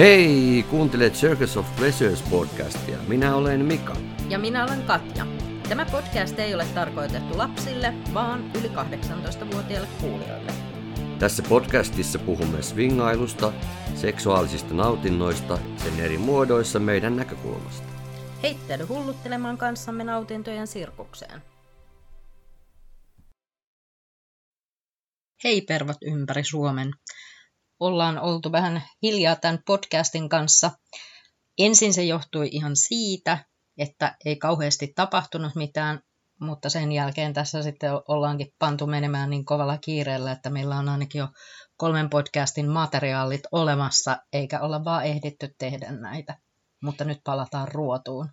Hei, kuuntelet Circus of Pleasures podcastia. Minä olen Mika. Ja minä olen Katja. Tämä podcast ei ole tarkoitettu lapsille, vaan yli 18-vuotiaille kuulijoille. Tässä podcastissa puhumme swingailusta, seksuaalisista nautinnoista, sen eri muodoissa meidän näkökulmasta. Heittäydy hulluttelemaan kanssamme nautintojen sirkukseen. Hei pervot ympäri Suomen ollaan oltu vähän hiljaa tämän podcastin kanssa. Ensin se johtui ihan siitä, että ei kauheasti tapahtunut mitään, mutta sen jälkeen tässä sitten ollaankin pantu menemään niin kovalla kiireellä, että meillä on ainakin jo kolmen podcastin materiaalit olemassa, eikä olla vaan ehditty tehdä näitä. Mutta nyt palataan ruotuun.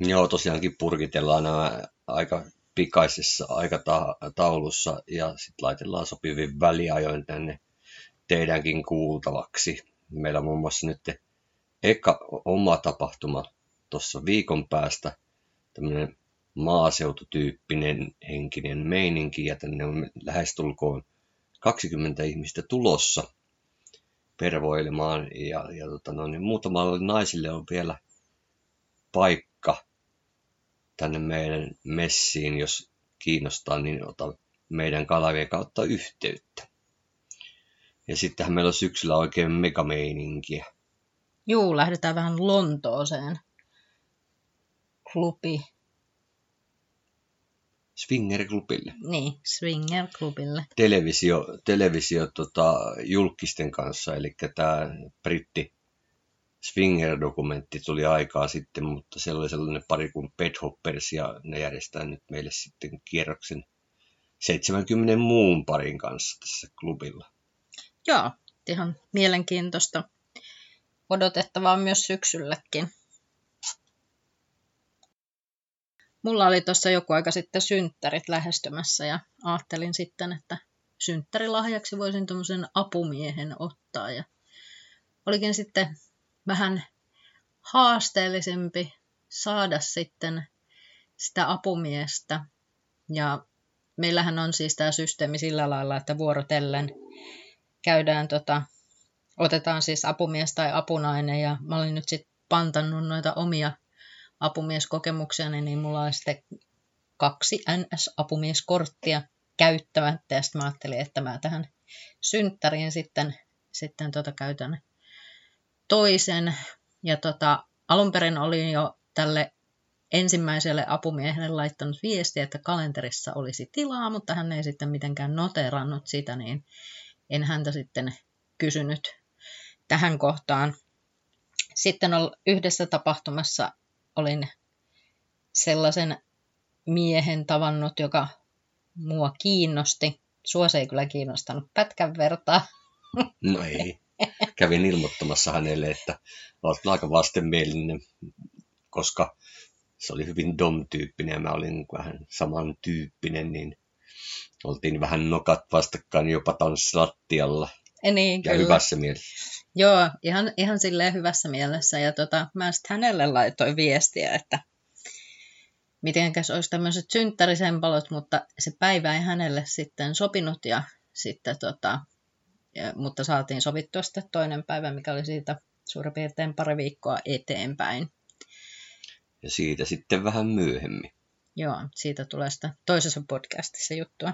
Joo, tosiaankin purkitellaan nämä aika pikaisessa aikataulussa ja sitten laitellaan sopivin väliajoin tänne teidänkin kuultavaksi. Meillä on muun muassa nyt eka oma tapahtuma tuossa viikon päästä, tämmöinen maaseututyyppinen henkinen meininki, ja tänne on lähestulkoon 20 ihmistä tulossa pervoilemaan, ja, ja tota, no, niin muutamalle naisille on vielä paikka tänne meidän messiin, jos kiinnostaa, niin ota meidän kanavien kautta yhteyttä. Ja sittenhän meillä on syksyllä oikein megameininkiä. Juu, lähdetään vähän Lontooseen. Klubi. Swinger-klubille. Niin, Swinger-klubille. Televisio, televisio tota, julkisten kanssa, eli tämä britti Swinger-dokumentti tuli aikaa sitten, mutta siellä oli sellainen pari kuin Bedhoppers ja ne järjestää nyt meille sitten kierroksen 70 muun parin kanssa tässä klubilla. Joo, ihan mielenkiintoista. Odotettavaa myös syksylläkin. Mulla oli tuossa joku aika sitten synttärit lähestymässä ja ajattelin sitten, että synttärilahjaksi voisin tuommoisen apumiehen ottaa. Ja olikin sitten vähän haasteellisempi saada sitten sitä apumiestä. Ja meillähän on siis tämä systeemi sillä lailla, että vuorotellen käydään, tota, otetaan siis apumies tai apunainen ja mä olin nyt sitten pantannut noita omia apumieskokemuksia, niin mulla on sitten kaksi NS-apumieskorttia käyttämättä ja sitten mä ajattelin, että mä tähän synttäriin sitten, sitten tota käytän toisen. Ja tota, alun perin olin jo tälle ensimmäiselle apumiehelle laittanut viestiä, että kalenterissa olisi tilaa, mutta hän ei sitten mitenkään noterannut sitä, niin en häntä sitten kysynyt tähän kohtaan. Sitten yhdessä tapahtumassa olin sellaisen miehen tavannut, joka mua kiinnosti. Sua se ei kyllä kiinnostanut pätkän vertaa. No ei. Kävin ilmoittamassa hänelle, että olet aika vastenmielinen, koska se oli hyvin dom-tyyppinen ja mä olin vähän samantyyppinen, niin oltiin vähän nokat vastakkain jopa tanssilattialla. Niin, ja kyllä. hyvässä mielessä. Joo, ihan, ihan silleen hyvässä mielessä. Ja tota, mä sitten hänelle laitoin viestiä, että mitenkäs olisi tämmöiset synttärisempalot, mutta se päivä ei hänelle sitten sopinut ja sitten tota, ja, mutta saatiin sovittua sitten toinen päivä, mikä oli siitä suurin piirtein pari viikkoa eteenpäin. Ja siitä sitten vähän myöhemmin. Joo, siitä tulee sitä toisessa podcastissa juttua.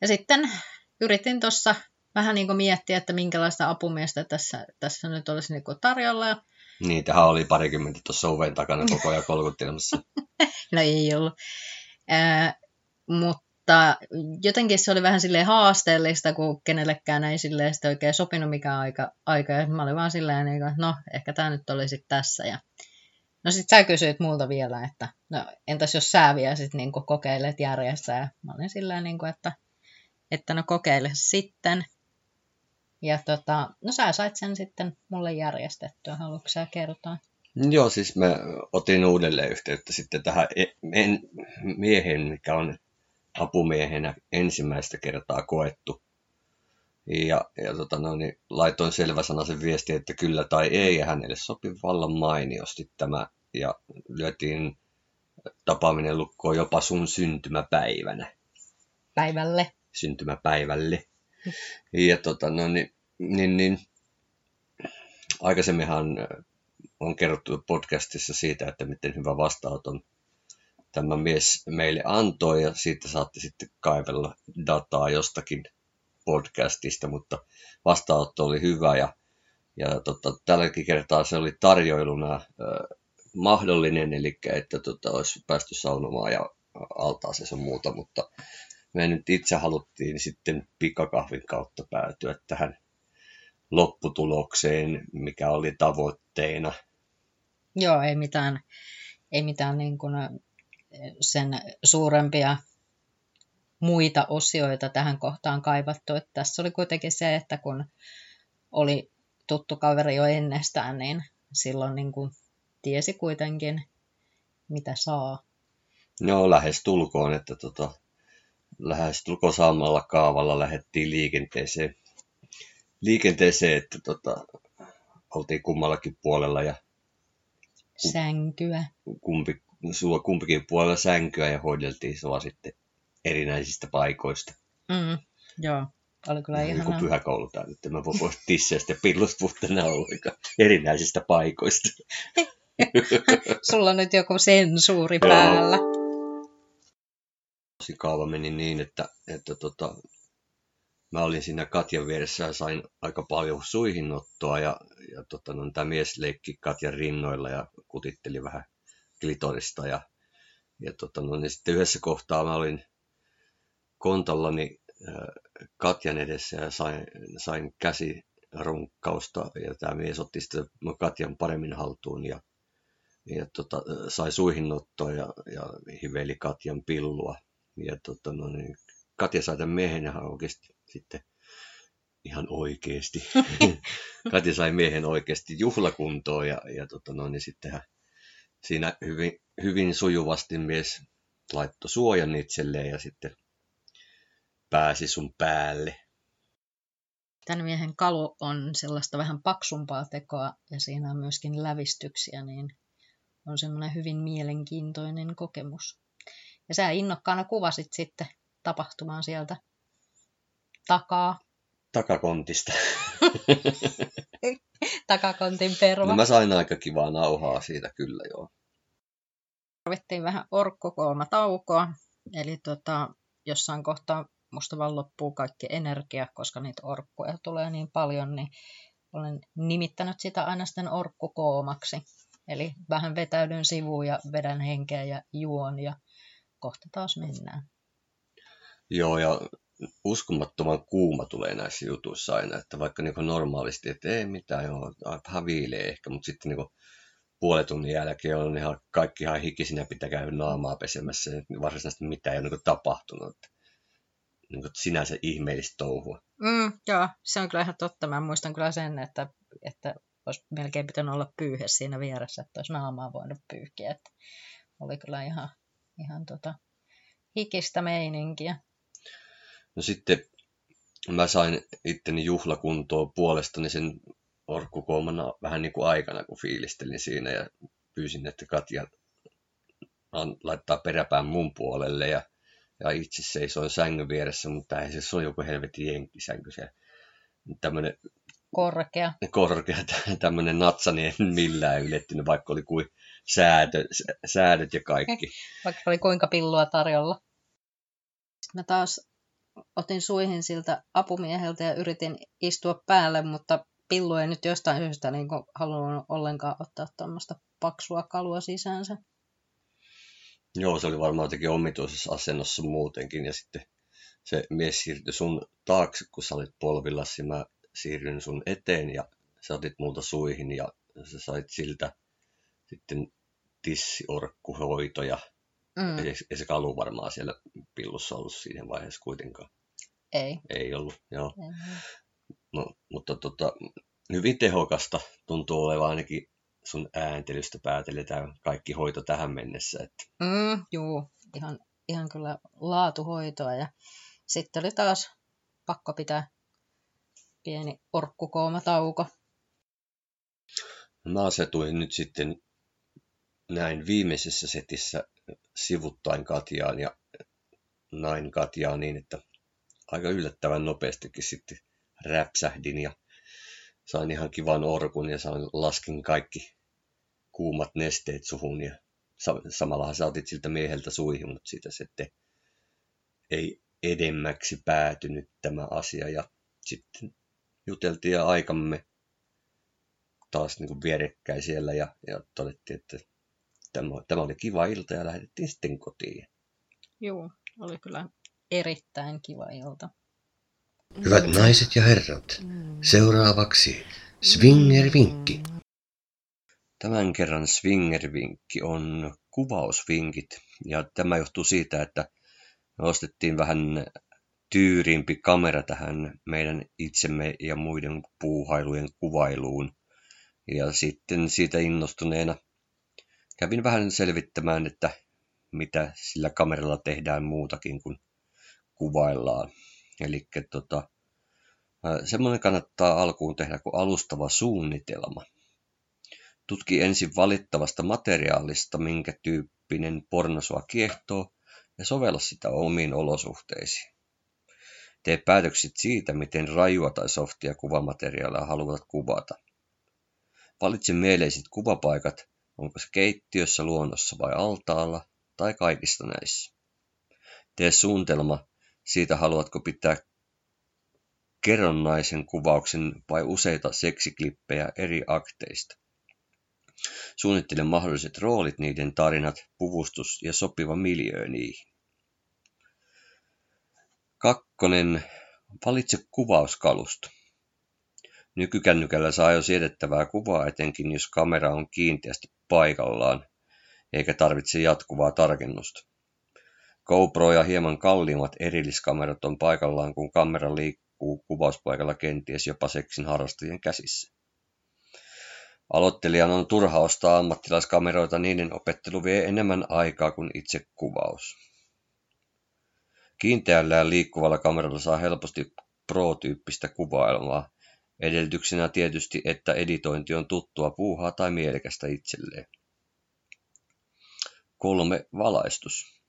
Ja sitten yritin tuossa vähän niin kuin miettiä, että minkälaista apumiestä tässä, tässä nyt olisi niin tarjolla. Niin, tähän oli parikymmentä tuossa oven takana koko ajan kolkuttelemassa. no ei ollut. Äh, mutta jotenkin se oli vähän silleen haasteellista, kun kenellekään ei silleen sitä oikein sopinut mikä aika, aika. Ja mä olin vaan silleen, niin että no, ehkä tämä nyt olisi tässä. Ja No sit sä kysyit multa vielä, että no entäs jos sä vielä sit niin kokeilet järjestää. Ja mä olin silleen, niin kuin, että, että no kokeile sitten. Ja tota, no sä sait sen sitten mulle järjestettyä. Haluatko sä kertoa? Joo, siis mä otin uudelleen yhteyttä sitten tähän e-, en, miehen, mikä on apumiehenä ensimmäistä kertaa koettu. Ja, ja tota, no, niin laitoin selväsanaisen viesti, että kyllä tai ei, ja hänelle sopi vallan mainiosti tämä, ja lyötiin tapaaminen lukkoon jopa sun syntymäpäivänä. Päivälle. Syntymäpäivälle. Ja tota, no, niin, niin, niin, aikaisemminhan on kerrottu podcastissa siitä, että miten hyvä vastaanoton tämä mies meille antoi ja siitä saatte sitten kaivella dataa jostakin podcastista, mutta vastaanotto oli hyvä ja, ja tota, tälläkin kertaa se oli tarjoiluna äh, mahdollinen, eli että tota, olisi päästy saunomaan ja altaaseen sun muuta, mutta me nyt itse haluttiin sitten pikakahvin kautta päätyä tähän lopputulokseen, mikä oli tavoitteena. Joo, ei mitään, ei mitään niin kuin sen suurempia muita osioita tähän kohtaan kaivattu. Että tässä oli kuitenkin se, että kun oli tuttu kaveri jo ennestään, niin silloin niin kuin tiesi kuitenkin, mitä saa. Joo, lähes tulkoon, että tota, lähes tulkoon samalla kaavalla lähdettiin liikenteeseen. Liikenteeseen, että tota, oltiin kummallakin puolella ja Sänkyä. kumpi, sua kumpikin puolella sänkyä ja hoideltiin sua sitten erinäisistä paikoista. Mm, joo, oli kyllä Ihan ihanaa. Pyhäkoulu tämä nyt, mä voi tisseistä ja pilluspuhtena ollenkaan erinäisistä paikoista. Sulla on nyt joku sensuuri päällä. Tosi kaava meni niin, että, että tota, mä olin siinä Katjan vieressä ja sain aika paljon suihinottoa ja, ja tota, no, tämä mies leikki Katjan rinnoilla ja kutitteli vähän klitorista ja, ja tota, no, niin sitten yhdessä kohtaa mä olin kontallani Katjan edessä ja sain, sain käsirunkkausta ja tämä mies otti sitten Katjan paremmin haltuun ja, ja tota, sai suihinnottoa ja, ja hiveli Katjan pillua. Ja tota, no, niin, Katja sai tämän miehen ihan oikeasti sitten ihan oikeasti. Katja sai miehen oikeasti juhlakuntoon ja, ja tota, no, niin sittenhän siinä hyvin, hyvin sujuvasti mies laittoi suojan itselleen ja sitten pääsi sun päälle. Tämän miehen kalu on sellaista vähän paksumpaa tekoa ja siinä on myöskin lävistyksiä, niin on semmoinen hyvin mielenkiintoinen kokemus. Ja sä innokkaana kuvasit sitten tapahtumaan sieltä takaa, Takakontista. takakontin perva. No mä sain aika kivaa nauhaa siitä kyllä joo. tarvittiin vähän orkkokooma taukoa, eli tota, jossain kohtaa musta vaan loppuu kaikki energia, koska niitä orkkuja tulee niin paljon, niin olen nimittänyt sitä aina sitten orkkukoomaksi. Eli vähän vetäydyn sivuun ja vedän henkeä ja juon ja kohta taas mennään. Joo, ja uskomattoman kuuma tulee näissä jutuissa aina, että vaikka niin normaalisti, että ei mitään, joo, vähän viilee ehkä, mutta sitten niin puolen tunnin jälkeen on ihan, kaikki ihan hikisinä, pitää käydä naamaa pesemässä, varsinaisesti mitään ei ole niin tapahtunut. Niin kuin sinänsä ihmeellistä touhua. Mm, joo, se on kyllä ihan totta. Mä muistan kyllä sen, että, että olisi melkein pitänyt olla pyyhe siinä vieressä, että olisi naamaa voinut pyyhkiä. Että oli kyllä ihan, ihan tota, hikistä meininkiä. No sitten mä sain itteni juhlakuntoon puolestani sen orkkukoomana vähän niin kuin aikana, kun fiilistelin siinä ja pyysin, että Katja laittaa peräpään mun puolelle ja, ja itse seisoin sängyn vieressä, mutta ei se on joku helvetin jenkkisänky se tämmöinen Korkea. korkea tämmöinen natsa, niin en millään ylettynyt, vaikka oli kuin säädö, säädöt ja kaikki. vaikka oli kuinka pillua tarjolla. Mä taas otin suihin siltä apumieheltä ja yritin istua päälle, mutta pillu ei nyt jostain syystä niin halunnut ollenkaan ottaa tuommoista paksua kalua sisäänsä. Joo, se oli varmaan jotenkin omituisessa asennossa muutenkin. Ja sitten se mies siirtyi sun taakse, kun sä olit polvillasi. Mä siirryin sun eteen ja sä otit multa suihin ja sä sait siltä sitten tissiorkkuhoitoja. Mm, Ei, ei se kalu varmaan siellä pillussa ollut siinä vaiheessa kuitenkaan. ei. Ei ollut, joo. ei. No, mutta tota, hyvin tehokasta tuntuu olevan ainakin sun ääntelystä päätellen tämä kaikki hoito tähän mennessä. Että Mm, juu, ihan, ihan kyllä laatuhoitoa. Ja sitten oli taas pakko pitää pieni orkkukooma tauko. mä asetuin nyt sitten näin viimeisessä setissä sivuttain Katjaan ja näin Katjaan niin, että aika yllättävän nopeastikin sitten räpsähdin ja sain ihan kivan orkun ja sain, laskin kaikki kuumat nesteet suhun ja samallahan sä otit siltä mieheltä suihin, mutta siitä sitten ei edemmäksi päätynyt tämä asia ja sitten juteltiin ja aikamme taas niin kuin vierekkäin siellä ja, ja todettiin, että tämä, tämä oli kiva ilta ja lähdettiin sitten kotiin. Joo, oli kyllä erittäin kiva ilta. Hyvät naiset ja herrat, seuraavaksi Swinger-vinkki. Tämän kerran Swinger-vinkki on kuvausvinkit ja tämä johtuu siitä, että me ostettiin vähän tyyrimpi kamera tähän meidän itsemme ja muiden puuhailujen kuvailuun. Ja sitten siitä innostuneena kävin vähän selvittämään, että mitä sillä kameralla tehdään muutakin kuin kuvaillaan. Eli tota, semmoinen kannattaa alkuun tehdä kuin alustava suunnitelma. Tutki ensin valittavasta materiaalista, minkä tyyppinen porno sua kiehtoo, ja sovella sitä omiin olosuhteisiin. Tee päätökset siitä, miten rajua tai softia kuvamateriaalia haluat kuvata. Valitse mieleiset kuvapaikat, onko se keittiössä, luonnossa vai altaalla, tai kaikista näissä. Tee suunnitelma siitä, haluatko pitää kerronnaisen kuvauksen vai useita seksiklippejä eri akteista. Suunnittele mahdolliset roolit, niiden tarinat, puvustus ja sopiva miljöö niihin. Kakkonen. Valitse kuvauskalusto. Nykykännykällä saa jo siedettävää kuvaa etenkin jos kamera on kiinteästi paikallaan, eikä tarvitse jatkuvaa tarkennusta. GoPro ja hieman kalliimmat erilliskamerat on paikallaan, kun kamera liikkuu kuvauspaikalla kenties jopa seksin harrastajien käsissä. Aloittelijan on turha ostaa ammattilaiskameroita, niiden opettelu vie enemmän aikaa kuin itse kuvaus. Kiinteällä ja liikkuvalla kameralla saa helposti pro-tyyppistä kuvailmaa, edellytyksenä tietysti, että editointi on tuttua puuhaa tai mielekästä itselleen. Kolme Valaistus.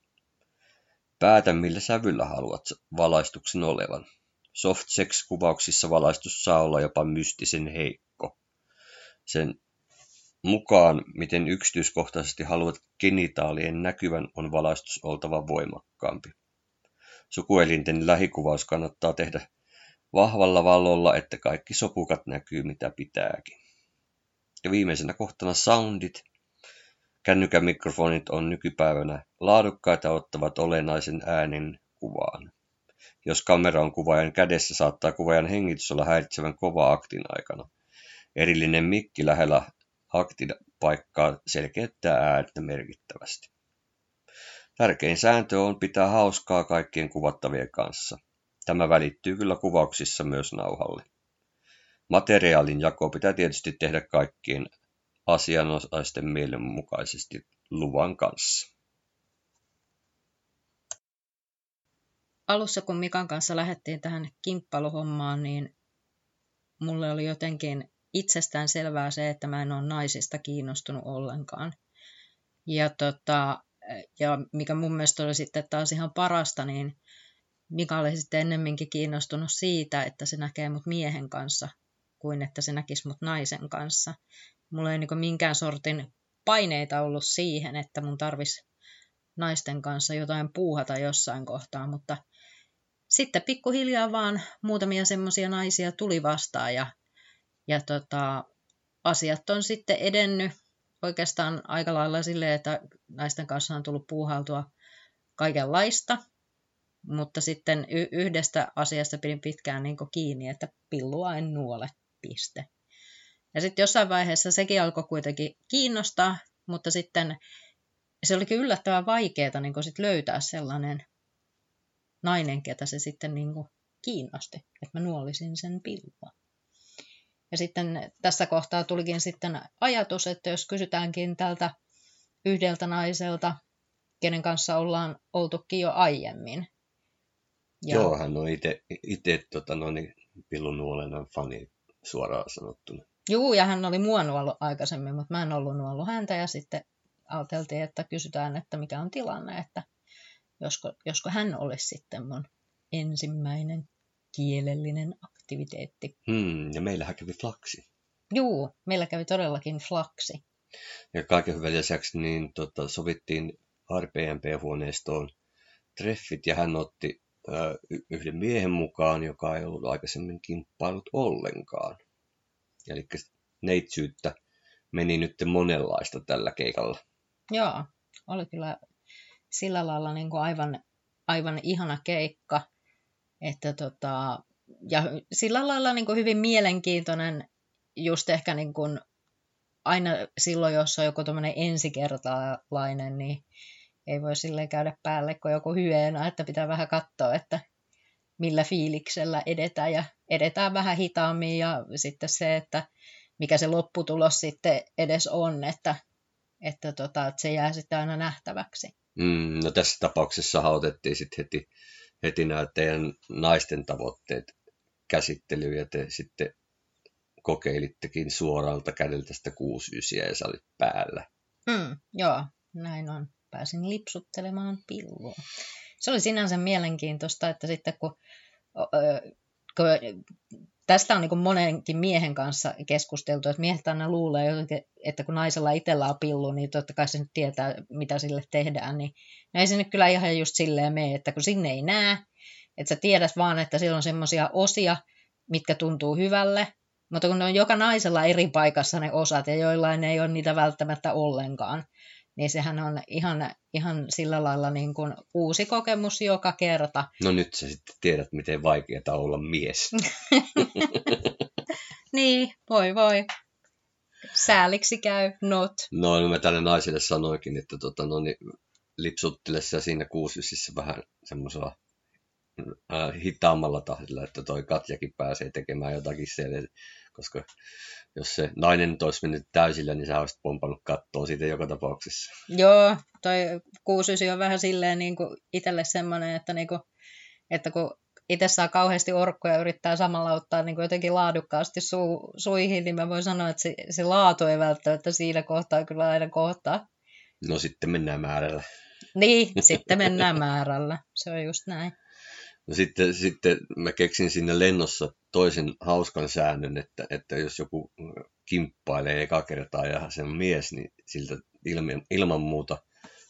Päätä millä sävyllä haluat valaistuksen olevan. Soft sex-kuvauksissa valaistus saa olla jopa mystisen heikko. Sen mukaan, miten yksityiskohtaisesti haluat genitaalien näkyvän, on valaistus oltava voimakkaampi. Sukuelinten lähikuvaus kannattaa tehdä vahvalla valolla, että kaikki sopukat näkyy mitä pitääkin. Ja viimeisenä kohtana soundit. Kännykän mikrofonit on nykypäivänä laadukkaita ottavat olennaisen äänen kuvaan. Jos kamera on kuvaajan kädessä, saattaa kuvaajan hengitys olla häiritsevän kova aktin aikana. Erillinen mikki lähellä aktin paikkaa selkeyttää ääntä merkittävästi. Tärkein sääntö on pitää hauskaa kaikkien kuvattavien kanssa. Tämä välittyy kyllä kuvauksissa myös nauhalle. Materiaalin jako pitää tietysti tehdä kaikkien asianosaisten mielen mukaisesti luvan kanssa. Alussa kun Mikan kanssa lähdettiin tähän kimppailuhommaan, niin mulle oli jotenkin itsestään selvää se, että mä en ole naisista kiinnostunut ollenkaan. Ja tota, ja mikä mun mielestä oli sitten taas ihan parasta, niin Mika oli sitten ennemminkin kiinnostunut siitä, että se näkee mut miehen kanssa, kuin että se näkisi mut naisen kanssa. Mulla ei niin minkään sortin paineita ollut siihen, että mun tarvis naisten kanssa jotain puuhata jossain kohtaa, mutta sitten pikkuhiljaa vaan muutamia semmoisia naisia tuli vastaan ja, ja tota, asiat on sitten edennyt oikeastaan aika lailla silleen, että naisten kanssa on tullut puuhautua kaikenlaista, mutta sitten y- yhdestä asiasta pidin pitkään niin kiinni, että pillua en nuole, piste. Ja sitten jossain vaiheessa sekin alkoi kuitenkin kiinnostaa, mutta sitten se olikin yllättävän vaikeaa niin sit löytää sellainen nainen, ketä se sitten niin kiinnosti, että mä nuolisin sen pillua. Ja sitten tässä kohtaa tulikin sitten ajatus, että jos kysytäänkin tältä yhdeltä naiselta, kenen kanssa ollaan oltukin jo aiemmin. Ja... Joo, hän on itse tota, no niin, Pillun Nuolenan fani suoraan sanottuna. Joo, ja hän oli mua nuollut aikaisemmin, mutta mä en ollut nuollut häntä, ja sitten ajateltiin, että kysytään, että mikä on tilanne, että josko, josko hän olisi sitten mun ensimmäinen kielellinen akti aktiviteetti. Hmm, ja meillähän kävi flaksi. Juu, meillä kävi todellakin flaksi. Ja kaiken hyvän lisäksi niin tota, sovittiin RPMP-huoneistoon treffit ja hän otti ö, yhden miehen mukaan, joka ei ollut aikaisemmin kimppailut ollenkaan. Eli neitsyyttä meni nyt monenlaista tällä keikalla. Joo, oli kyllä sillä lailla niin kuin aivan, aivan ihana keikka. Että tota, ja sillä lailla niin kuin hyvin mielenkiintoinen just ehkä niin kuin aina silloin, jos on joku tuommoinen ensikertalainen, niin ei voi sille käydä päälle kuin joku hyena, että pitää vähän katsoa, että millä fiiliksellä edetään ja edetään vähän hitaammin ja sitten se, että mikä se lopputulos sitten edes on, että, että, tota, että se jää sitten aina nähtäväksi. Mm, no tässä tapauksessa otettiin sitten heti, heti nämä teidän naisten tavoitteet käsittelyyn ja te sitten kokeilittekin suoralta kädeltä sitä 69 ja sä olit päällä. Mm, joo, näin on. Pääsin lipsuttelemaan pillua. Se oli sinänsä mielenkiintoista, että sitten kun, kun tästä on niin monenkin miehen kanssa keskusteltu, että miehet aina luulee, että kun naisella itsellä on pillu, niin totta kai se nyt tietää, mitä sille tehdään, niin no ei se nyt kyllä ihan just silleen mene, että kun sinne ei näe, että sä tiedät vaan, että siellä on semmoisia osia, mitkä tuntuu hyvälle, mutta kun ne on joka naisella eri paikassa ne osat ja joillain ei ole niitä välttämättä ollenkaan, niin sehän on ihan, ihan sillä lailla niin kuin uusi kokemus joka kerta. No nyt sä sitten tiedät, miten vaikeaa olla mies. niin, voi voi. Sääliksi käy, not. No, no mä tälle naiselle sanoinkin, että tota, no, niin, lipsuttele sä siinä kuusisysissä vähän semmoisella äh, hitaammalla tahdilla, että toi Katjakin pääsee tekemään jotakin siellä, koska jos se nainen olisi mennyt täysillä, niin sä olisit pompannut kattoa siitä joka tapauksessa. Joo, toi 69 on vähän silleen niin kuin itselle semmoinen, että, niin kuin, että kun itse saa kauheasti orkkuja ja yrittää samalla ottaa niin kuin jotenkin laadukkaasti su, suihin, niin mä voin sanoa, että se, se laatu ei välttämättä siinä kohtaa kyllä aina kohtaa. No sitten mennään määrällä. Niin, sitten mennään määrällä. Se on just näin. No sitten, sitten mä keksin sinne lennossa toisen hauskan säännön, että, että jos joku kimppailee eka kertaa ja se on mies, niin siltä ilman, ilman muuta,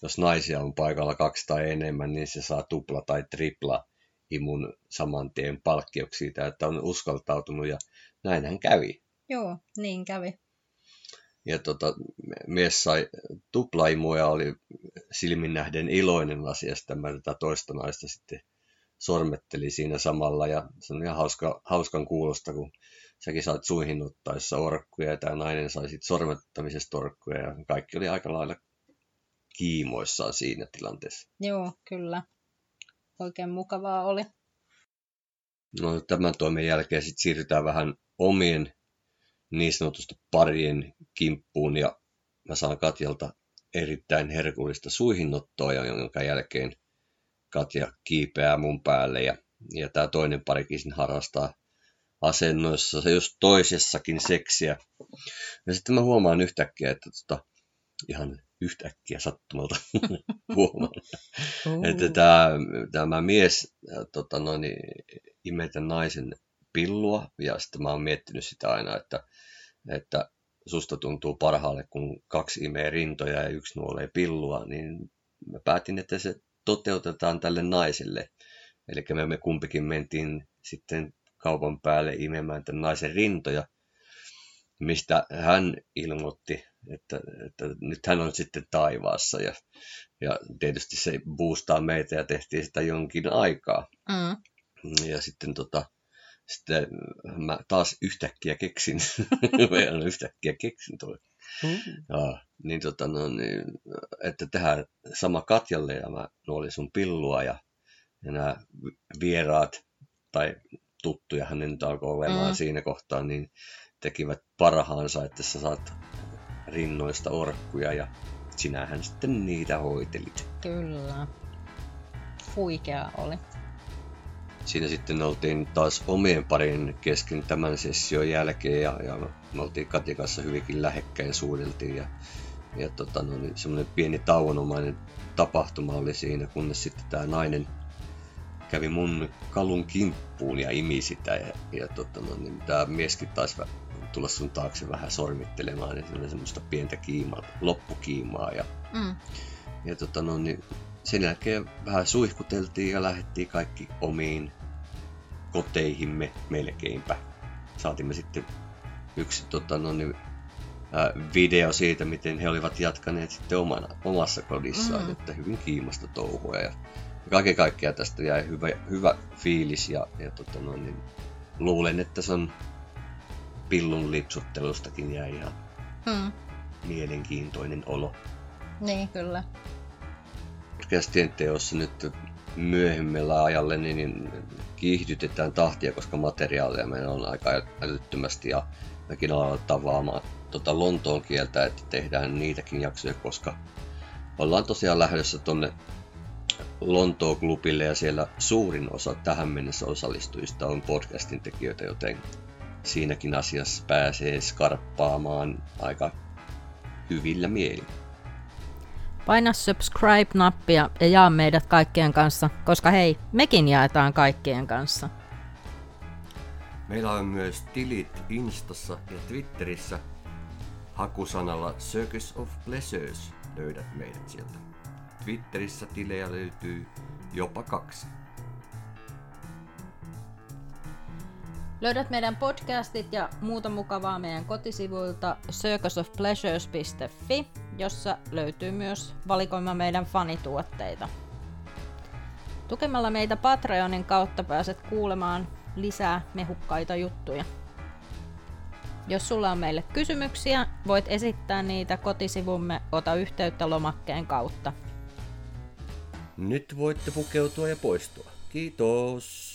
jos naisia on paikalla kaksi tai enemmän, niin se saa tupla tai tripla imun saman tien palkkioksi siitä, että on uskaltautunut ja näinhän kävi. Joo, niin kävi. Ja tota, mies sai tuplaimua ja oli silmin nähden iloinen asiasta. Mä tätä toista naista sitten sormetteli siinä samalla ja se on ihan hauska, hauskan kuulosta, kun säkin saat suihin ottaessa orkkuja ja tämä nainen sai sitten sormettamisesta orkkuja ja kaikki oli aika lailla kiimoissaan siinä tilanteessa. Joo, kyllä. Oikein mukavaa oli. No tämän toimen jälkeen sitten siirrytään vähän omien niin sanotusta parien kimppuun ja mä saan Katjalta erittäin herkullista suihinnottoa, jonka jälkeen Katja kiipeää mun päälle ja, ja tämä toinen parikin sen harrastaa asennoissa, se just toisessakin seksiä. Ja sitten mä huomaan yhtäkkiä, että tota, ihan yhtäkkiä sattumalta huomaan, uh. että tämä, tämä mies tota noin, imetä naisen pillua ja sitten mä oon miettinyt sitä aina, että, että susta tuntuu parhaalle, kun kaksi imee rintoja ja yksi nuolee pillua, niin mä päätin, että se toteutetaan tälle naiselle. Eli me, me kumpikin mentiin sitten kaupan päälle imemään tämän naisen rintoja, mistä hän ilmoitti, että, että nyt hän on sitten taivaassa. Ja, ja tietysti se boostaa meitä ja tehtiin sitä jonkin aikaa. Mm. Ja sitten tota, sitten mä taas yhtäkkiä keksin, vielä yhtäkkiä keksin toi. Mm. Ja, niin tota, no, niin, että tehdään sama Katjalle ja mä nuolin sun pillua ja, ja nämä vieraat tai tuttuja hänen nyt alkoi olemaan mm. siinä kohtaa, niin tekivät parhaansa, että sä saat rinnoista orkkuja ja sinähän sitten niitä hoitelit. Kyllä. Huikea oli. Siinä sitten oltiin taas omien parin kesken tämän session jälkeen ja, ja me oltiin Katja kanssa hyvinkin lähekkäin suudeltiin ja, ja tota, no, niin semmoinen pieni tauonomainen tapahtuma oli siinä, kunnes sitten tämä nainen kävi mun kalun kimppuun ja imi sitä. Ja, ja tota, no, niin tämä mieskin taisi tulla sun taakse vähän sormittelemaan, niin semmoista pientä kiimaa, loppukiimaa. Ja, mm. ja tota, no, niin sen jälkeen vähän suihkuteltiin ja lähdettiin kaikki omiin koteihimme melkeinpä. Saatimme sitten yksi tota, no, niin, video siitä, miten he olivat jatkaneet sitten omana, omassa kodissaan, mm. että hyvin kiimasta touhua. Ja, ja kaiken kaikkiaan tästä jäi hyvä, hyvä fiilis ja, ja tota, no, niin, luulen, että se on pillun lipsuttelustakin jäi ihan mm. mielenkiintoinen olo. Niin, kyllä. Podcastien teossa nyt myöhemmällä ajalle niin kiihdytetään tahtia, koska materiaalia meillä on aika älyttömästi ja mekin ollaan tavaamaan tota Lontoon kieltä, että tehdään niitäkin jaksoja, koska ollaan tosiaan lähdössä tonne Lontoon klubille ja siellä suurin osa tähän mennessä osallistujista on podcastin tekijöitä, joten siinäkin asiassa pääsee skarppaamaan aika hyvillä mielin. Paina subscribe-nappia ja jaa meidät kaikkien kanssa, koska hei, mekin jaetaan kaikkien kanssa. Meillä on myös tilit Instassa ja Twitterissä. Hakusanalla Circus of Pleasures löydät meidät sieltä. Twitterissä tilejä löytyy jopa kaksi. Löydät meidän podcastit ja muuta mukavaa meidän kotisivuilta circusofpleasures.fi, jossa löytyy myös valikoima meidän fanituotteita. Tukemalla meitä Patreonin kautta pääset kuulemaan lisää mehukkaita juttuja. Jos sulla on meille kysymyksiä, voit esittää niitä kotisivumme Ota yhteyttä lomakkeen kautta. Nyt voitte pukeutua ja poistua. Kiitos!